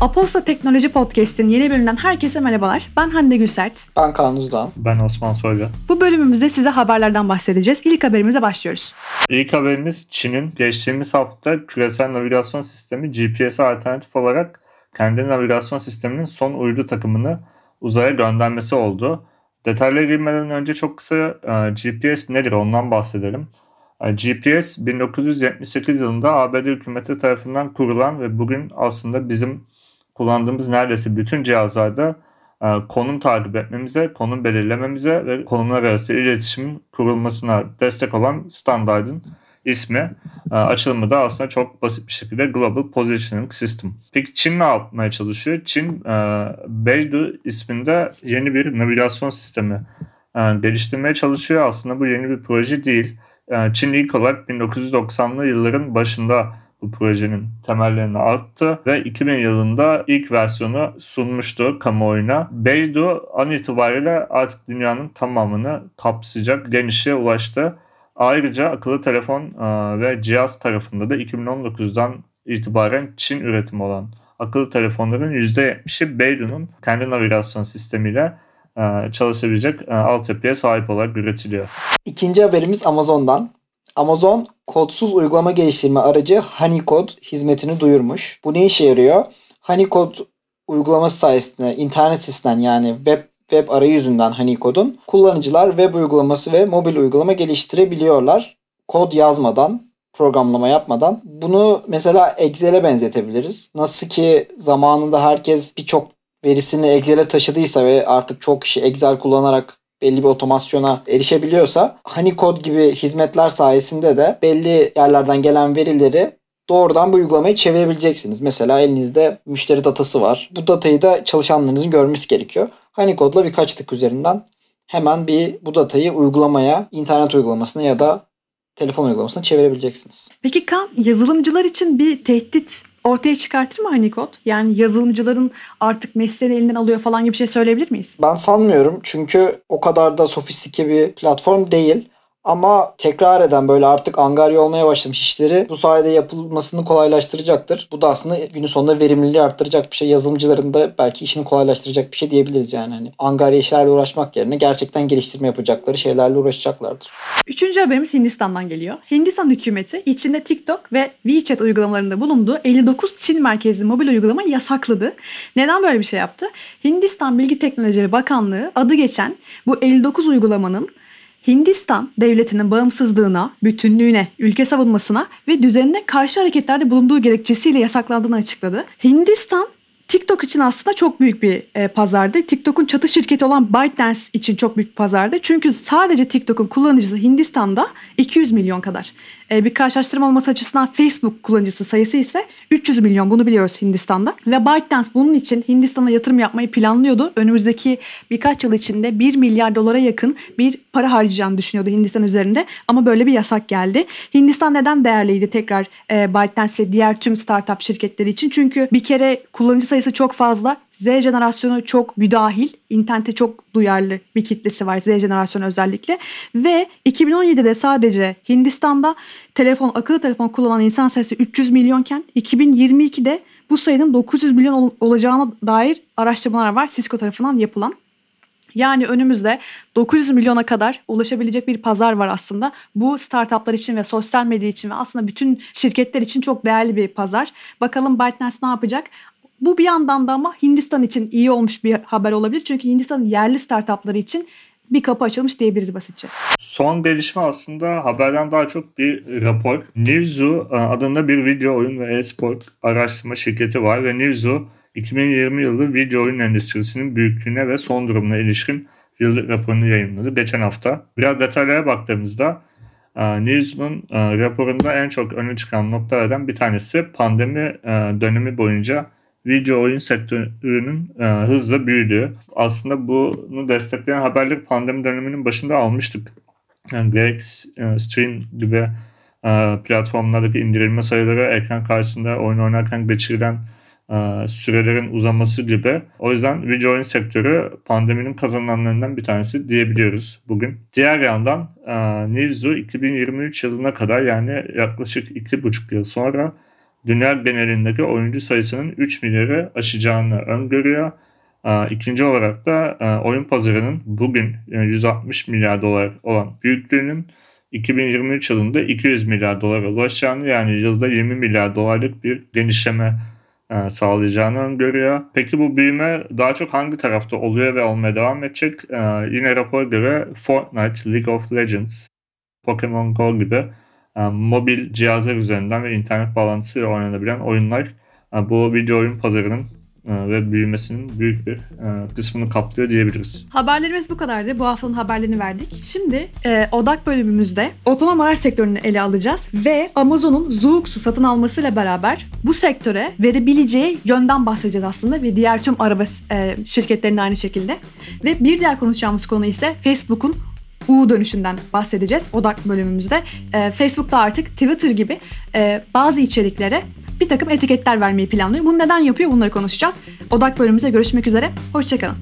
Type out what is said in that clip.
Aposto Teknoloji Podcast'in yeni bölümünden herkese merhabalar. Ben Hande Gülsert. Ben Kaan Uzdan. Ben Osman Soylu. Bu bölümümüzde size haberlerden bahsedeceğiz. İlk haberimize başlıyoruz. İlk haberimiz Çin'in geçtiğimiz hafta küresel navigasyon sistemi GPS'e alternatif olarak kendi navigasyon sisteminin son uydu takımını uzaya göndermesi oldu. Detaylara girmeden önce çok kısa e, GPS nedir ondan bahsedelim. E, GPS 1978 yılında ABD hükümeti tarafından kurulan ve bugün aslında bizim kullandığımız neredeyse bütün cihazlarda e, konum takip etmemize, konum belirlememize ve konumlar arası iletişimin kurulmasına destek olan standardın ismi. E, açılımı da aslında çok basit bir şekilde Global Positioning System. Peki Çin ne yapmaya çalışıyor? Çin Beidou isminde yeni bir navigasyon sistemi geliştirmeye çalışıyor. Aslında bu yeni bir proje değil. Çin ilk olarak 1990'lı yılların başında bu projenin temellerini attı ve 2000 yılında ilk versiyonu sunmuştu kamuoyuna. Beidou an itibariyle artık dünyanın tamamını kapsayacak genişliğe ulaştı. Ayrıca akıllı telefon ve cihaz tarafında da 2019'dan itibaren Çin üretimi olan akıllı telefonların %70'i Beidou'nun kendi navigasyon sistemiyle çalışabilecek altyapıya sahip olarak üretiliyor. İkinci haberimiz Amazon'dan. Amazon kodsuz uygulama geliştirme aracı Honeycode hizmetini duyurmuş. Bu ne işe yarıyor? Honeycode uygulaması sayesinde internet sitesinden yani web web arayüzünden Honeycode'un kullanıcılar web uygulaması ve mobil uygulama geliştirebiliyorlar. Kod yazmadan, programlama yapmadan. Bunu mesela Excel'e benzetebiliriz. Nasıl ki zamanında herkes birçok verisini Excel'e taşıdıysa ve artık çok kişi Excel kullanarak belli bir otomasyona erişebiliyorsa Honeycode gibi hizmetler sayesinde de belli yerlerden gelen verileri doğrudan bu uygulamayı çevirebileceksiniz. Mesela elinizde müşteri datası var. Bu datayı da çalışanlarınızın görmesi gerekiyor. Honeycode'la birkaç tık üzerinden hemen bir bu datayı uygulamaya, internet uygulamasına ya da telefon uygulamasına çevirebileceksiniz. Peki Kan yazılımcılar için bir tehdit ortaya çıkartır mı Honeycode? Yani yazılımcıların artık mesleğini elinden alıyor falan gibi bir şey söyleyebilir miyiz? Ben sanmıyorum çünkü o kadar da sofistike bir platform değil. Ama tekrar eden böyle artık angarya olmaya başlamış işleri bu sayede yapılmasını kolaylaştıracaktır. Bu da aslında günün sonunda verimliliği arttıracak bir şey. Yazılımcıların da belki işini kolaylaştıracak bir şey diyebiliriz yani. Hani angarya işlerle uğraşmak yerine gerçekten geliştirme yapacakları şeylerle uğraşacaklardır. Üçüncü haberimiz Hindistan'dan geliyor. Hindistan hükümeti içinde TikTok ve WeChat uygulamalarında bulunduğu 59 Çin merkezli mobil uygulama yasakladı. Neden böyle bir şey yaptı? Hindistan Bilgi Teknolojileri Bakanlığı adı geçen bu 59 uygulamanın Hindistan devletinin bağımsızlığına, bütünlüğüne, ülke savunmasına ve düzenine karşı hareketlerde bulunduğu gerekçesiyle yasaklandığını açıkladı. Hindistan TikTok için aslında çok büyük bir e, pazardı. TikTok'un çatı şirketi olan ByteDance için çok büyük bir pazardı. Çünkü sadece TikTok'un kullanıcısı Hindistan'da 200 milyon kadar. E, bir karşılaştırma olması açısından Facebook kullanıcısı sayısı ise 300 milyon. Bunu biliyoruz Hindistan'da. Ve ByteDance bunun için Hindistan'a yatırım yapmayı planlıyordu. Önümüzdeki birkaç yıl içinde 1 milyar dolara yakın bir para harcayacağını düşünüyordu Hindistan üzerinde. Ama böyle bir yasak geldi. Hindistan neden değerliydi tekrar e, ByteDance ve diğer tüm startup şirketleri için? Çünkü bir kere kullanıcı sayısı çok fazla. Z jenerasyonu çok müdahil, internete çok duyarlı bir kitlesi var Z jenerasyonu özellikle. Ve 2017'de sadece Hindistan'da telefon, akıllı telefon kullanan insan sayısı 300 milyonken 2022'de bu sayının 900 milyon olacağına dair araştırmalar var Cisco tarafından yapılan. Yani önümüzde 900 milyona kadar ulaşabilecek bir pazar var aslında. Bu startuplar için ve sosyal medya için ve aslında bütün şirketler için çok değerli bir pazar. Bakalım ByteDance ne yapacak? Bu bir yandan da ama Hindistan için iyi olmuş bir haber olabilir. Çünkü Hindistan'ın yerli startupları için bir kapı açılmış diyebiliriz basitçe. Son gelişme aslında haberden daha çok bir rapor. Nivzu e, adında bir video oyun ve e-spor araştırma şirketi var ve Nivzu 2020 yılı video oyun endüstrisinin büyüklüğüne ve son durumuna ilişkin yıllık raporunu yayınladı geçen hafta. Biraz detaylara baktığımızda e, News'un e, raporunda en çok öne çıkan noktalardan bir tanesi pandemi dönemi boyunca video oyun sektörünün e, hızla büyüdüğü. Aslında bunu destekleyen haberleri pandemi döneminin başında almıştık. Yani gerek e, Stream gibi e, platformlardaki indirilme sayıları, ekran karşısında oyun oynarken geçirilen e, sürelerin uzaması gibi. O yüzden video oyun sektörü pandeminin kazananlarından bir tanesi diyebiliyoruz bugün. Diğer yandan e, Nivzu 2023 yılına kadar yani yaklaşık 2,5 yıl sonra dünya genelindeki oyuncu sayısının 3 milyarı aşacağını öngörüyor. İkinci olarak da e, oyun pazarının bugün e, 160 milyar dolar olan büyüklüğünün 2023 yılında 200 milyar dolara ulaşacağını yani yılda 20 milyar dolarlık bir genişleme e, sağlayacağını öngörüyor. Peki bu büyüme daha çok hangi tarafta oluyor ve olmaya devam edecek? E, Yine rapora göre Fortnite, League of Legends, Pokemon Go gibi e, mobil cihazlar üzerinden ve internet bağlantısıyla oynanabilen oyunlar e, bu video oyun pazarının e, ve büyümesinin büyük bir e, kısmını kaplıyor diyebiliriz. Haberlerimiz bu kadardı. Bu haftanın haberlerini verdik. Şimdi e, odak bölümümüzde otonom araç sektörünü ele alacağız ve Amazon'un Zoox'u satın almasıyla beraber bu sektöre verebileceği yönden bahsedeceğiz aslında ve diğer tüm araba e, şirketlerinin aynı şekilde. Ve bir diğer konuşacağımız konu ise Facebook'un U dönüşünden bahsedeceğiz odak bölümümüzde. E, Facebook'ta artık Twitter gibi e, bazı içeriklere bir takım etiketler vermeyi planlıyor. Bunu neden yapıyor bunları konuşacağız. Odak bölümümüzde görüşmek üzere. Hoşçakalın.